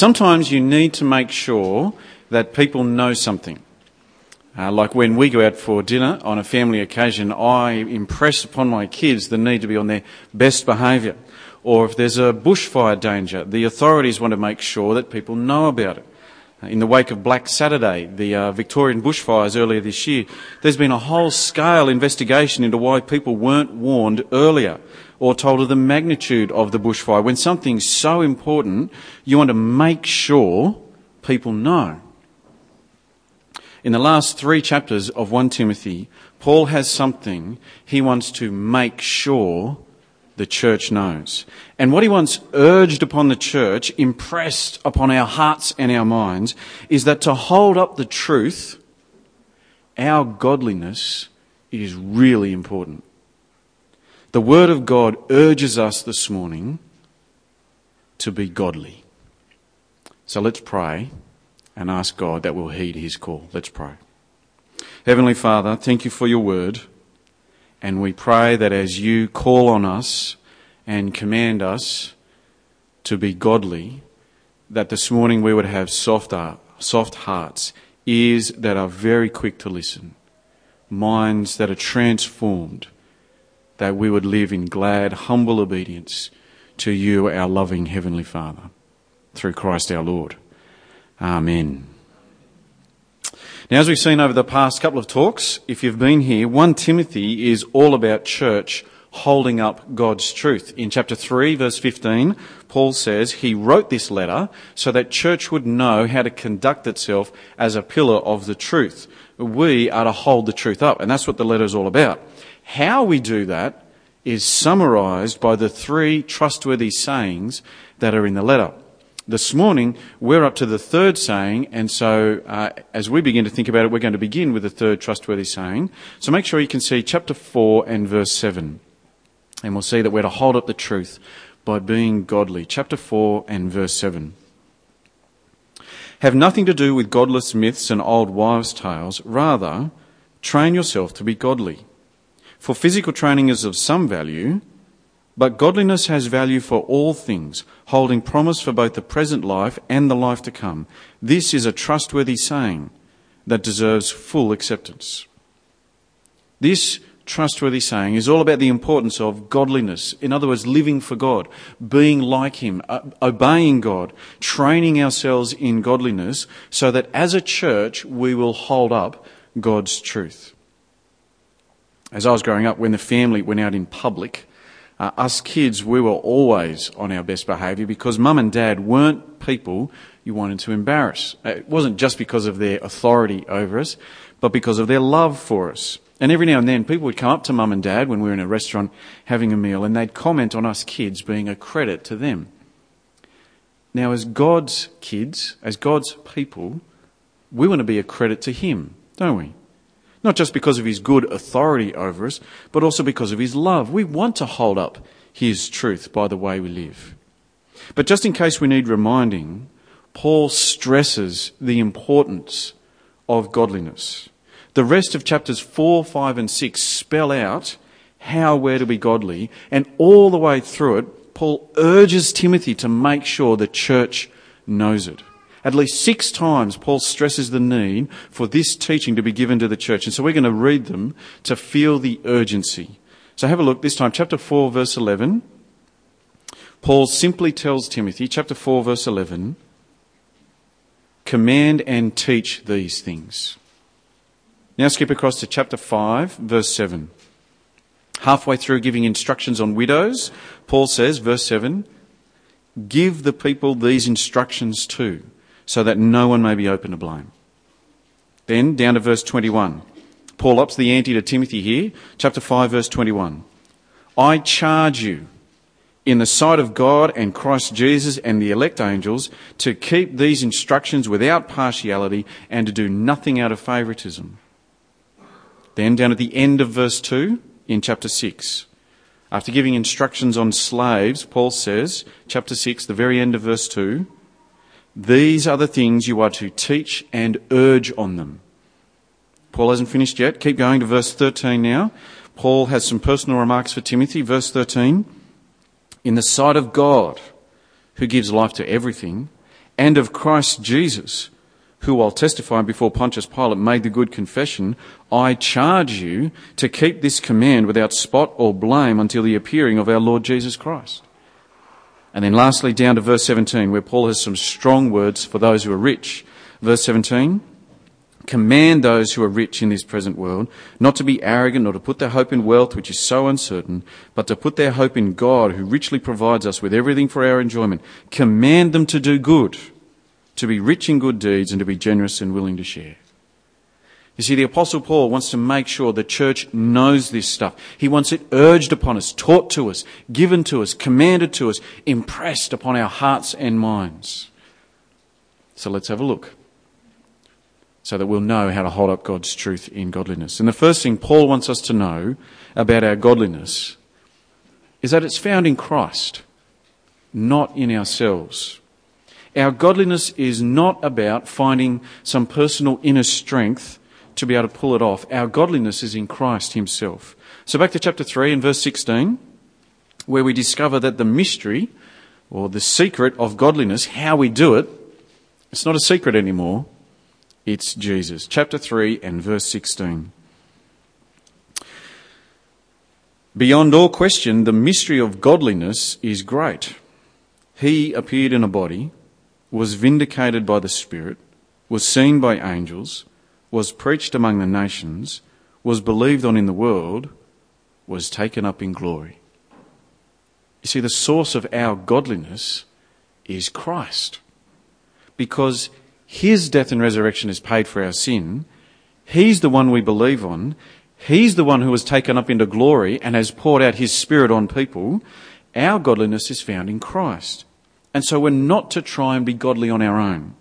Sometimes you need to make sure that people know something. Uh, like when we go out for dinner on a family occasion, I impress upon my kids the need to be on their best behaviour. Or if there's a bushfire danger, the authorities want to make sure that people know about it. In the wake of Black Saturday, the uh, Victorian bushfires earlier this year, there's been a whole scale investigation into why people weren't warned earlier or told of the magnitude of the bushfire. When something's so important, you want to make sure people know. In the last three chapters of 1 Timothy, Paul has something he wants to make sure the church knows. And what he wants urged upon the church, impressed upon our hearts and our minds, is that to hold up the truth, our godliness is really important. The Word of God urges us this morning to be godly. So let's pray and ask God that we'll heed His call. Let's pray. Heavenly Father, thank you for your Word. And we pray that as you call on us and command us to be godly, that this morning we would have soft, uh, soft hearts, ears that are very quick to listen, minds that are transformed, that we would live in glad, humble obedience to you, our loving Heavenly Father, through Christ our Lord. Amen. Now, as we've seen over the past couple of talks, if you've been here, 1 Timothy is all about church holding up God's truth. In chapter 3, verse 15, Paul says he wrote this letter so that church would know how to conduct itself as a pillar of the truth. We are to hold the truth up, and that's what the letter is all about. How we do that is summarized by the three trustworthy sayings that are in the letter this morning, we're up to the third saying, and so uh, as we begin to think about it, we're going to begin with the third trustworthy saying. So make sure you can see chapter 4 and verse 7. And we'll see that we're to hold up the truth by being godly. Chapter 4 and verse 7. Have nothing to do with godless myths and old wives' tales. Rather, train yourself to be godly. For physical training is of some value, but godliness has value for all things, holding promise for both the present life and the life to come. This is a trustworthy saying that deserves full acceptance. This trustworthy saying is all about the importance of godliness. In other words, living for God, being like Him, uh, obeying God, training ourselves in godliness so that as a church we will hold up God's truth. As I was growing up, when the family went out in public, uh, us kids, we were always on our best behaviour because mum and dad weren't people you wanted to embarrass. Uh, it wasn't just because of their authority over us, but because of their love for us. And every now and then people would come up to mum and dad when we were in a restaurant having a meal and they'd comment on us kids being a credit to them. Now, as God's kids, as God's people, we want to be a credit to Him, don't we? Not just because of his good authority over us, but also because of his love. We want to hold up his truth by the way we live. But just in case we need reminding, Paul stresses the importance of godliness. The rest of chapters 4, 5, and 6 spell out how we're to be godly, and all the way through it, Paul urges Timothy to make sure the church knows it. At least six times, Paul stresses the need for this teaching to be given to the church. And so we're going to read them to feel the urgency. So have a look this time, chapter 4, verse 11. Paul simply tells Timothy, chapter 4, verse 11, command and teach these things. Now skip across to chapter 5, verse 7. Halfway through giving instructions on widows, Paul says, verse 7, give the people these instructions too so that no one may be open to blame. Then down to verse 21. Paul ups the ante to Timothy here, chapter 5, verse 21. I charge you in the sight of God and Christ Jesus and the elect angels to keep these instructions without partiality and to do nothing out of favoritism. Then down at the end of verse 2 in chapter 6. After giving instructions on slaves, Paul says, chapter 6, the very end of verse 2, these are the things you are to teach and urge on them. Paul hasn't finished yet. Keep going to verse 13 now. Paul has some personal remarks for Timothy. Verse 13. In the sight of God, who gives life to everything, and of Christ Jesus, who, while testifying before Pontius Pilate, made the good confession, I charge you to keep this command without spot or blame until the appearing of our Lord Jesus Christ. And then lastly, down to verse 17, where Paul has some strong words for those who are rich. Verse 17, command those who are rich in this present world not to be arrogant or to put their hope in wealth, which is so uncertain, but to put their hope in God, who richly provides us with everything for our enjoyment. Command them to do good, to be rich in good deeds, and to be generous and willing to share. You see, the Apostle Paul wants to make sure the church knows this stuff. He wants it urged upon us, taught to us, given to us, commanded to us, impressed upon our hearts and minds. So let's have a look so that we'll know how to hold up God's truth in godliness. And the first thing Paul wants us to know about our godliness is that it's found in Christ, not in ourselves. Our godliness is not about finding some personal inner strength to be able to pull it off. Our godliness is in Christ Himself. So back to chapter 3 and verse 16, where we discover that the mystery or the secret of godliness, how we do it, it's not a secret anymore. It's Jesus. Chapter 3 and verse 16. Beyond all question, the mystery of godliness is great. He appeared in a body, was vindicated by the Spirit, was seen by angels, was preached among the nations, was believed on in the world, was taken up in glory. You see, the source of our godliness is Christ. Because his death and resurrection has paid for our sin. He's the one we believe on. He's the one who has taken up into glory and has poured out his spirit on people. Our godliness is found in Christ. And so we're not to try and be godly on our own.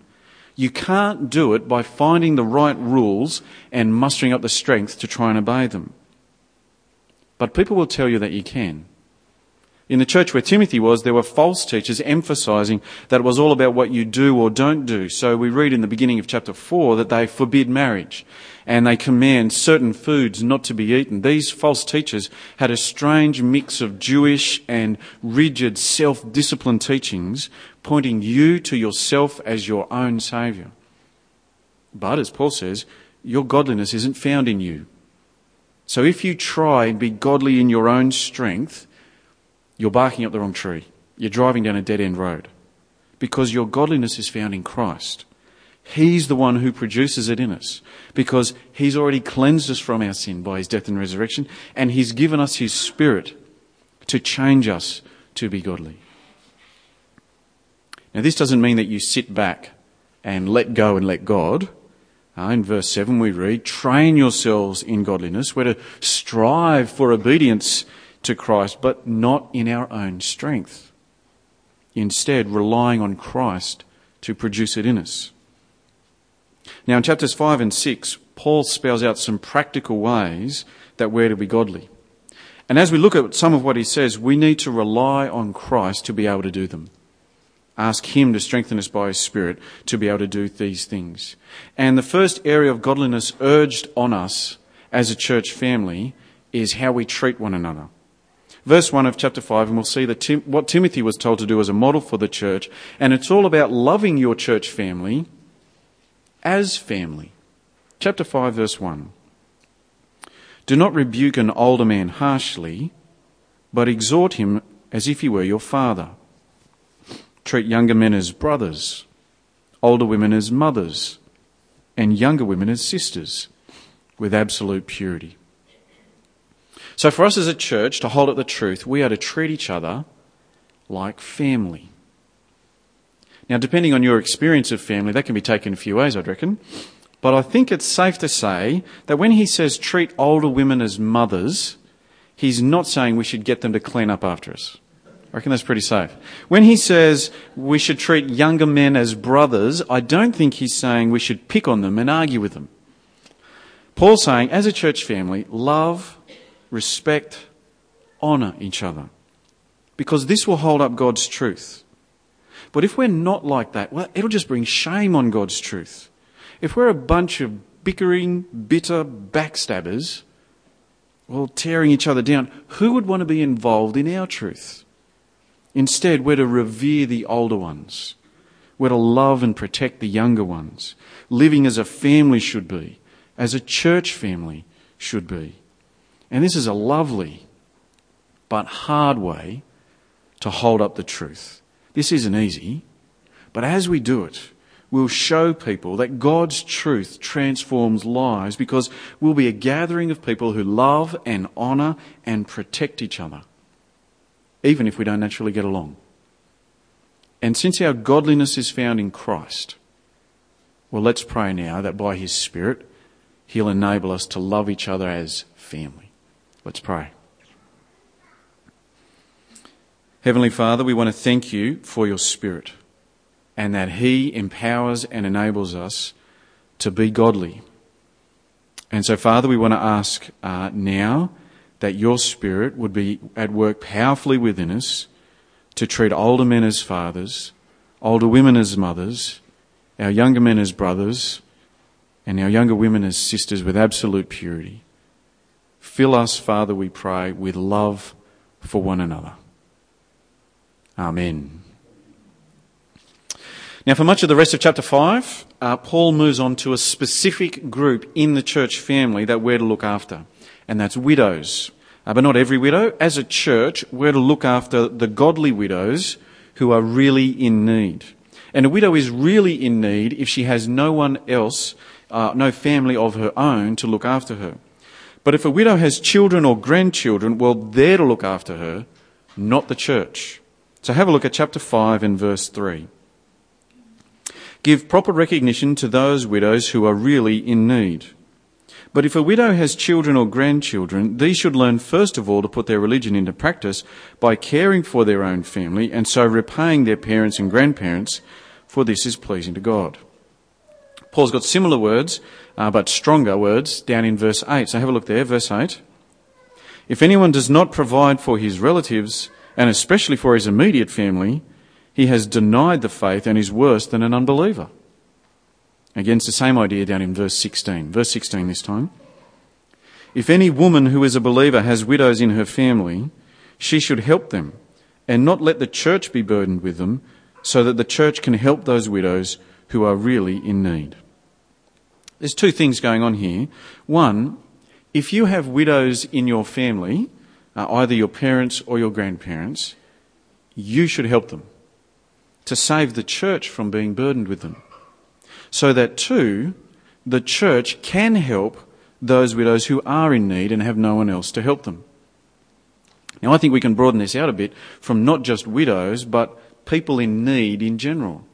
You can't do it by finding the right rules and mustering up the strength to try and obey them. But people will tell you that you can. In the church where Timothy was, there were false teachers emphasizing that it was all about what you do or don't do. So we read in the beginning of chapter 4 that they forbid marriage and they command certain foods not to be eaten. These false teachers had a strange mix of Jewish and rigid self-discipline teachings pointing you to yourself as your own saviour. But as Paul says, your godliness isn't found in you. So if you try and be godly in your own strength, you're barking up the wrong tree. You're driving down a dead end road. Because your godliness is found in Christ. He's the one who produces it in us. Because He's already cleansed us from our sin by His death and resurrection. And He's given us His Spirit to change us to be godly. Now, this doesn't mean that you sit back and let go and let God. Uh, in verse 7, we read, Train yourselves in godliness. We're to strive for obedience to Christ, but not in our own strength. Instead, relying on Christ to produce it in us. Now, in chapters 5 and 6, Paul spells out some practical ways that we're to be godly. And as we look at some of what he says, we need to rely on Christ to be able to do them. Ask Him to strengthen us by His Spirit to be able to do these things. And the first area of godliness urged on us as a church family is how we treat one another verse 1 of chapter 5, and we'll see that Tim, what Timothy was told to do as a model for the church. And it's all about loving your church family as family. Chapter 5, verse 1. Do not rebuke an older man harshly, but exhort him as if he were your father. Treat younger men as brothers, older women as mothers, and younger women as sisters, with absolute purity. So for us as a church to hold up the truth, we are to treat each other like family. Now, depending on your experience of family, that can be taken a few ways, I'd reckon. But I think it's safe to say that when he says treat older women as mothers, he's not saying we should get them to clean up after us. I reckon that's pretty safe. When he says we should treat younger men as brothers, I don't think he's saying we should pick on them and argue with them. Paul's saying, as a church family, love respect, honour each other. Because this will hold up God's truth. But if we're not like that, well, it'll just bring shame on God's truth. If we're a bunch of bickering, bitter backstabbers, well, tearing each other down, who would want to be involved in our truth? Instead, we're to revere the older ones. We're to love and protect the younger ones, living as a family should be, as a church family should be. And this is a lovely but hard way to hold up the truth. This isn't easy, but as we do it, we'll show people that God's truth transforms lives because we'll be a gathering of people who love and honour and protect each other, even if we don't naturally get along. And since our godliness is found in Christ, well, let's pray now that by His Spirit, He'll enable us to love each other as family. Let's pray. Heavenly Father, we want to thank you for your Spirit and that He empowers and enables us to be godly. And so, Father, we want to ask uh, now that your Spirit would be at work powerfully within us to treat older men as fathers, older women as mothers, our younger men as brothers, and our younger women as sisters with absolute purity. Fill us, Father, we pray, with love for one another. Amen. Now, for much of the rest of chapter 5, uh, Paul moves on to a specific group in the church family that we're to look after, and that's widows. Uh, but not every widow. As a church, we're to look after the godly widows who are really in need. And a widow is really in need if she has no one else, uh, no family of her own to look after her. But if a widow has children or grandchildren, well, they're to look after her, not the church. So have a look at chapter 5 and verse 3. Give proper recognition to those widows who are really in need. But if a widow has children or grandchildren, these should learn first of all to put their religion into practice by caring for their own family and so repaying their parents and grandparents, for this is pleasing to God. Paul's got similar words, uh, but stronger words, down in verse 8. So have a look there, verse 8. If anyone does not provide for his relatives, and especially for his immediate family, he has denied the faith and is worse than an unbeliever. Again, it's the same idea down in verse 16. Verse 16 this time. If any woman who is a believer has widows in her family, she should help them and not let the church be burdened with them so that the church can help those widows who are really in need. There's two things going on here. One, if you have widows in your family, uh, either your parents or your grandparents, you should help them to save the church from being burdened with them. So that too, the church can help those widows who are in need and have no one else to help them. Now, I think we can broaden this out a bit from not just widows, but people in need in general.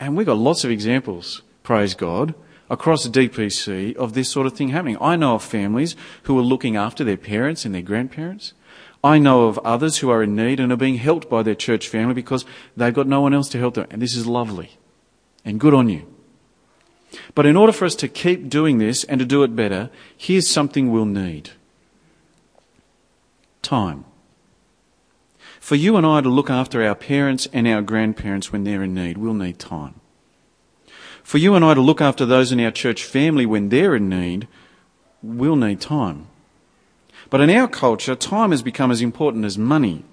And we've got lots of examples, praise God, across the DPC of this sort of thing happening. I know of families who are looking after their parents and their grandparents. I know of others who are in need and are being helped by their church family because they've got no one else to help them. And this is lovely. And good on you. But in order for us to keep doing this and to do it better, here's something we'll need time. For you and I to look after our parents and our grandparents when they're in need, we'll need time. For you and I to look after those in our church family when they're in need, we'll need time. But in our culture, time has become as important as money.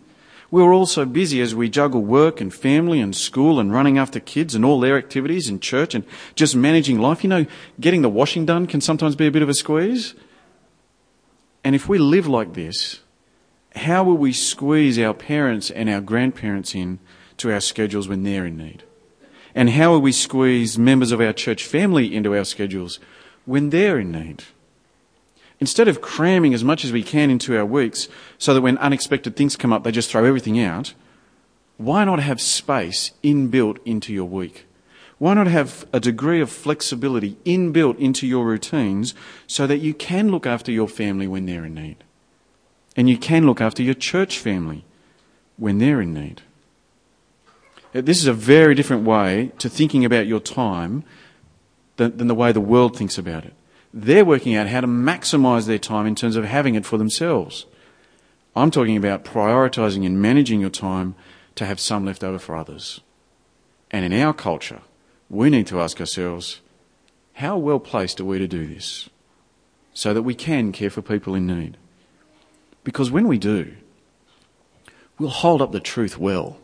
We're all so busy as we juggle work and family and school and running after kids and all their activities and church and just managing life. You know, getting the washing done can sometimes be a bit of a squeeze. And if we live like this, how will we squeeze our parents and our grandparents in to our schedules when they're in need? And how will we squeeze members of our church family into our schedules when they're in need? Instead of cramming as much as we can into our weeks so that when unexpected things come up, they just throw everything out, why not have space inbuilt into your week? Why not have a degree of flexibility inbuilt into your routines so that you can look after your family when they're in need? And you can look after your church family when they're in need. Uh, this is a very different way to thinking about your time than, than the way the world thinks about it. They're working out how to maximize their time in terms of having it for themselves. I'm talking about prioritizing and managing your time to have some left over for others. And in our culture, we need to ask ourselves, how well placed are we to do this? So that we can care for people in need. Because when we do, we'll hold up the truth well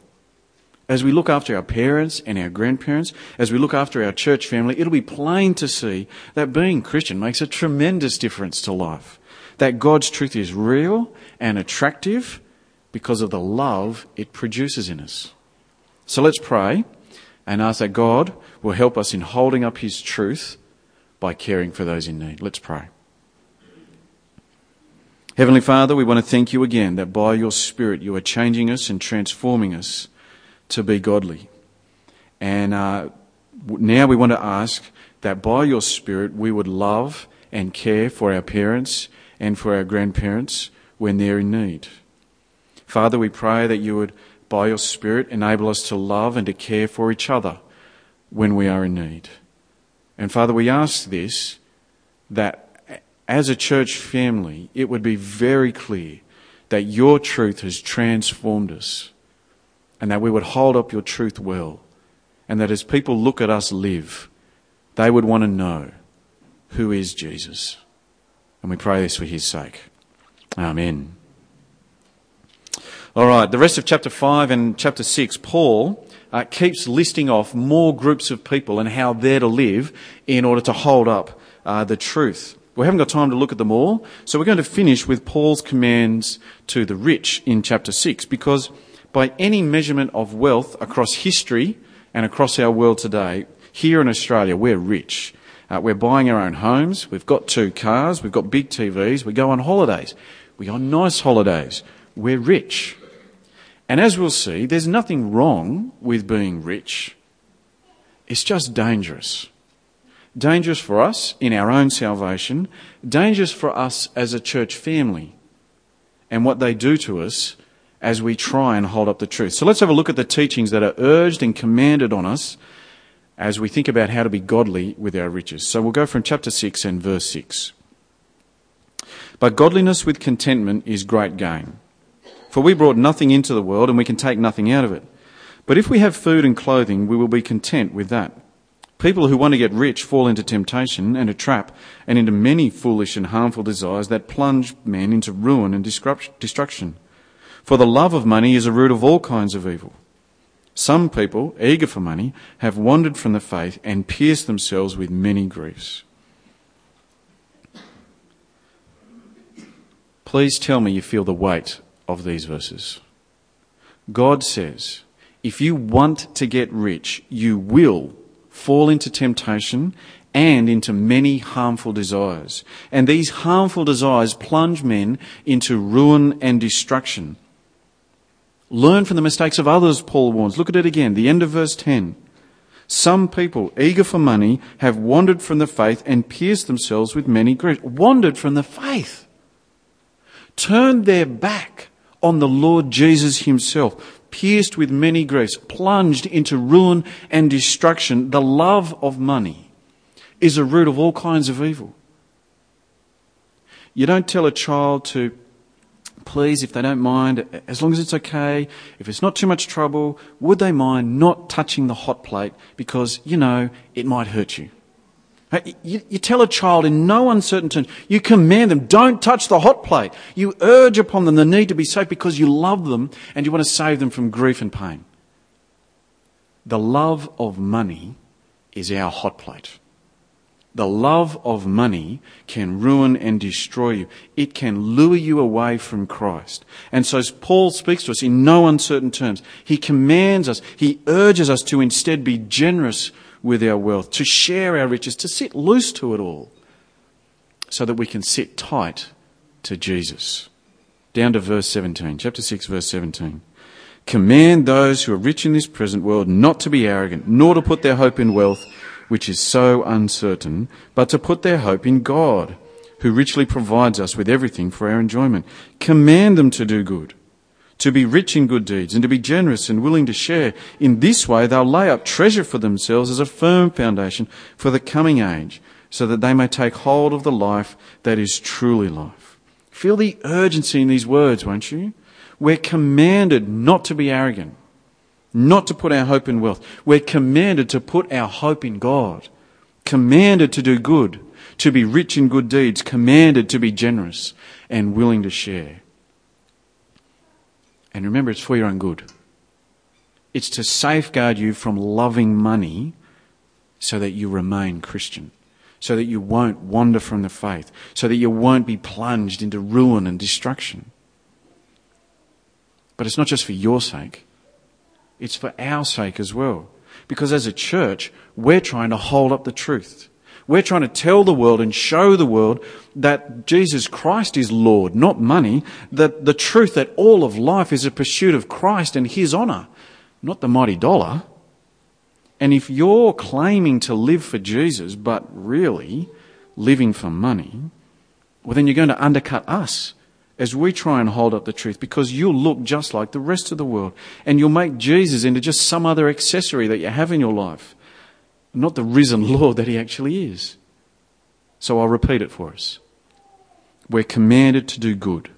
as we look after our parents and our grandparents, as we look after our church family, it'll be plain to see that being Christian makes a tremendous difference to life. That God's truth is real and attractive because of the love it produces in us. So let's pray and ask that God will help us in holding up His truth by caring for those in need. Let's pray. Heavenly Father, we want to thank you again that by your Spirit you are changing us and transforming us to be godly. And uh, now we want to ask that by your Spirit we would love and care for our parents and for our grandparents when they're in need. Father, we pray that you would, by your Spirit, enable us to love and to care for each other when we are in need. And Father, we ask this that as a church family, it would be very clear that your truth has transformed us and that we would hold up your truth well. And that as people look at us live, they would want to know who is Jesus. And we pray this for his sake. Amen. All right, the rest of chapter 5 and chapter 6, Paul uh, keeps listing off more groups of people and how they're to live in order to hold up uh, the truth. We haven't got time to look at them all, so we're going to finish with Paul's commands to the rich in chapter 6 because by any measurement of wealth across history and across our world today, here in Australia, we're rich. Uh, we're buying our own homes, we've got two cars, we've got big TVs, we go on holidays. We go on nice holidays. We're rich. And as we'll see, there's nothing wrong with being rich. It's just dangerous dangerous for us in our own salvation, dangerous for us as a church family, and what they do to us as we try and hold up the truth. So let's have a look at the teachings that are urged and commanded on us as we think about how to be godly with our riches. So we'll go from chapter 6 and verse 6. But godliness with contentment is great gain. For we brought nothing into the world and we can take nothing out of it. But if we have food and clothing, we will be content with that. People who want to get rich fall into temptation and a trap and into many foolish and harmful desires that plunge men into ruin and destruction. For the love of money is a root of all kinds of evil. Some people, eager for money, have wandered from the faith and pierced themselves with many griefs. Please tell me you feel the weight of these verses. God says, if you want to get rich, you will fall into temptation and into many harmful desires. And these harmful desires plunge men into ruin and destruction. Learn from the mistakes of others, Paul warns. Look at it again, the end of verse 10. Some people, eager for money, have wandered from the faith and pierced themselves with many griefs. Wandered from the faith. Turned their back on the Lord Jesus himself pierced with many griefs, plunged into ruin and destruction, the love of money is a root of all kinds of evil. You don't tell a child to, please, if they don't mind, as long as it's okay, if it's not too much trouble, would they mind not touching the hot plate because, you know, it might hurt you? You, you, tell a child in no uncertain terms, you command them, don't touch the hot plate. You urge upon them the need to be safe because you love them and you want to save them from grief and pain. The love of money is our hot plate. The love of money can ruin and destroy you. It can lure you away from Christ. And so Paul speaks to us in no uncertain terms. He commands us, he urges us to instead be generous with our wealth, to share our riches, to sit loose to it all, so that we can sit tight to Jesus. Down to verse 17, chapter 6, verse 17. Command those who are rich in this present world not to be arrogant, nor to put their hope in wealth, which is so uncertain, but to put their hope in God, who richly provides us with everything for our enjoyment. Command them to do good to be rich in good deeds and to be generous and willing to share. In this way, they'll lay up treasure for themselves as a firm foundation for the coming age, so that they may take hold of the life that is truly life. Feel the urgency in these words, won't you? We're commanded not to be arrogant, not to put our hope in wealth. We're commanded to put our hope in God, commanded to do good, to be rich in good deeds, commanded to be generous and willing to share. And remember, it's for your own good. It's to safeguard you from loving money so that you remain Christian, so that you won't wander from the faith, so that you won't be plunged into ruin and destruction. But it's not just for your sake, it's for our sake as well. Because as a church, we're trying to hold up the truth. We're trying to tell the world and show the world that Jesus Christ is Lord, not money, that the truth that all of life is a pursuit of Christ and His honour, not the mighty dollar. And if you're claiming to live for Jesus, but really living for money, well, then you're going to undercut us as we try and hold up the truth because you'll look just like the rest of the world and you'll make Jesus into just some other accessory that you have in your life, not the risen Lord that he actually is. So I'll repeat it for us. We're commanded to do good,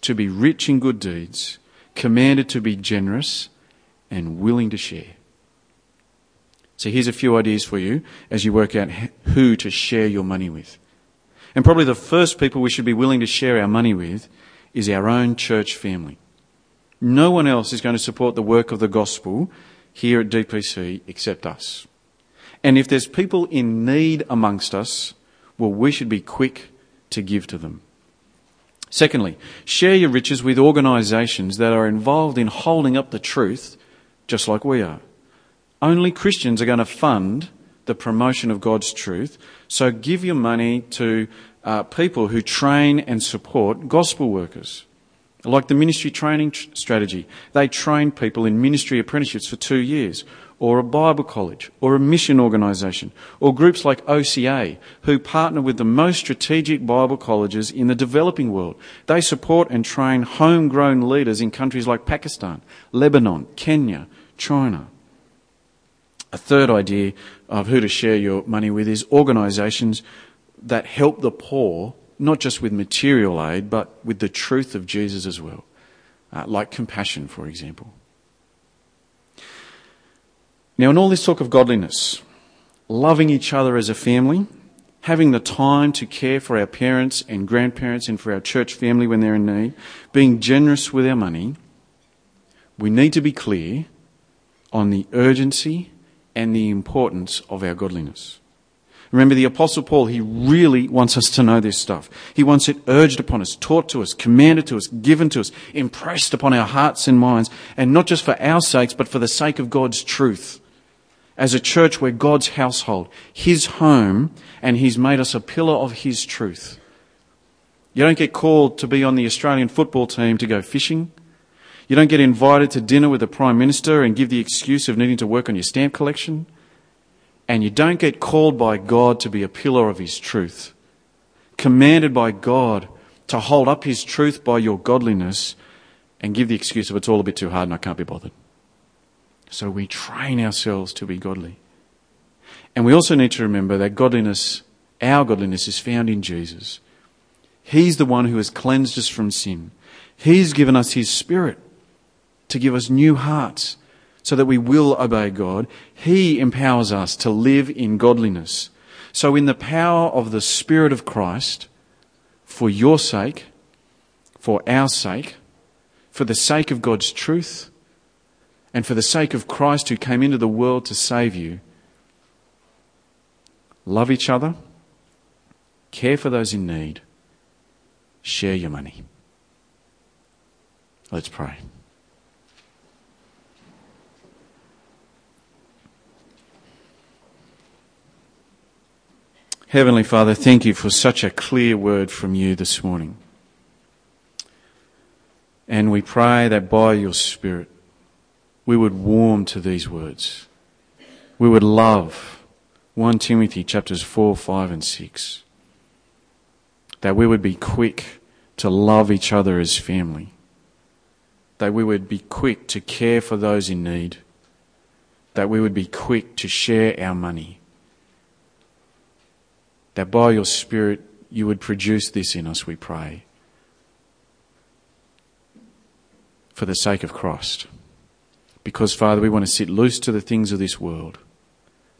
to be rich in good deeds, commanded to be generous and willing to share. So here's a few ideas for you as you work out who to share your money with. And probably the first people we should be willing to share our money with is our own church family. No one else is going to support the work of the gospel here at DPC except us. And if there's people in need amongst us, well, we should be quick to give to them. Secondly, share your riches with organisations that are involved in holding up the truth just like we are. Only Christians are going to fund the promotion of God's truth. So give your money to uh, people who train and support gospel workers. Like the ministry training tr- strategy. They train people in ministry apprenticeships for two years, or a Bible college, or a mission organisation, or groups like OCA, who partner with the most strategic Bible colleges in the developing world. They support and train homegrown leaders in countries like Pakistan, Lebanon, Kenya, China. A third idea of who to share your money with is organisations that help the poor, not just with material aid, but with the truth of Jesus as well, uh, like compassion, for example. Now, in all this talk of godliness, loving each other as a family, having the time to care for our parents and grandparents and for our church family when they're in need, being generous with our money, we need to be clear on the urgency and the importance of our godliness. Remember, the Apostle Paul, he really wants us to know this stuff. He wants it urged upon us, taught to us, commanded to us, given to us, impressed upon our hearts and minds, and not just for our sakes, but for the sake of God's truth. As a church, we're God's household, His home, and He's made us a pillar of His truth. You don't get called to be on the Australian football team to go fishing. You don't get invited to dinner with the Prime Minister and give the excuse of needing to work on your stamp collection and you don't get called by God to be a pillar of His truth, commanded by God to hold up His truth by your godliness and give the excuse of it's all a bit too hard and I can't be bothered. So we train ourselves to be godly. And we also need to remember that godliness, our godliness, is found in Jesus. He's the one who has cleansed us from sin. He's given us His Spirit to give us new hearts so that we will obey God. He empowers us to live in godliness. So, in the power of the Spirit of Christ, for your sake, for our sake, for the sake of God's truth, and for the sake of Christ who came into the world to save you, love each other, care for those in need, share your money. Let's pray. Heavenly Father, thank you for such a clear word from you this morning. And we pray that by your Spirit, we would warm to these words. We would love 1 Timothy chapters 4, 5, and 6. That we would be quick to love each other as family. That we would be quick to care for those in need. That we would be quick to share our money that by your Spirit you would produce this in us, we pray. For the sake of Christ. Because, Father, we want to sit loose to the things of this world,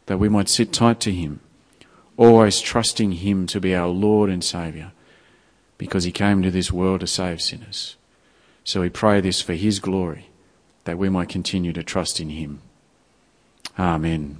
that we might sit tight to Him, always trusting Him to be our Lord and Saviour, because He came to this world to save sinners. So we pray this for His glory, that we might continue to trust in him. Amen.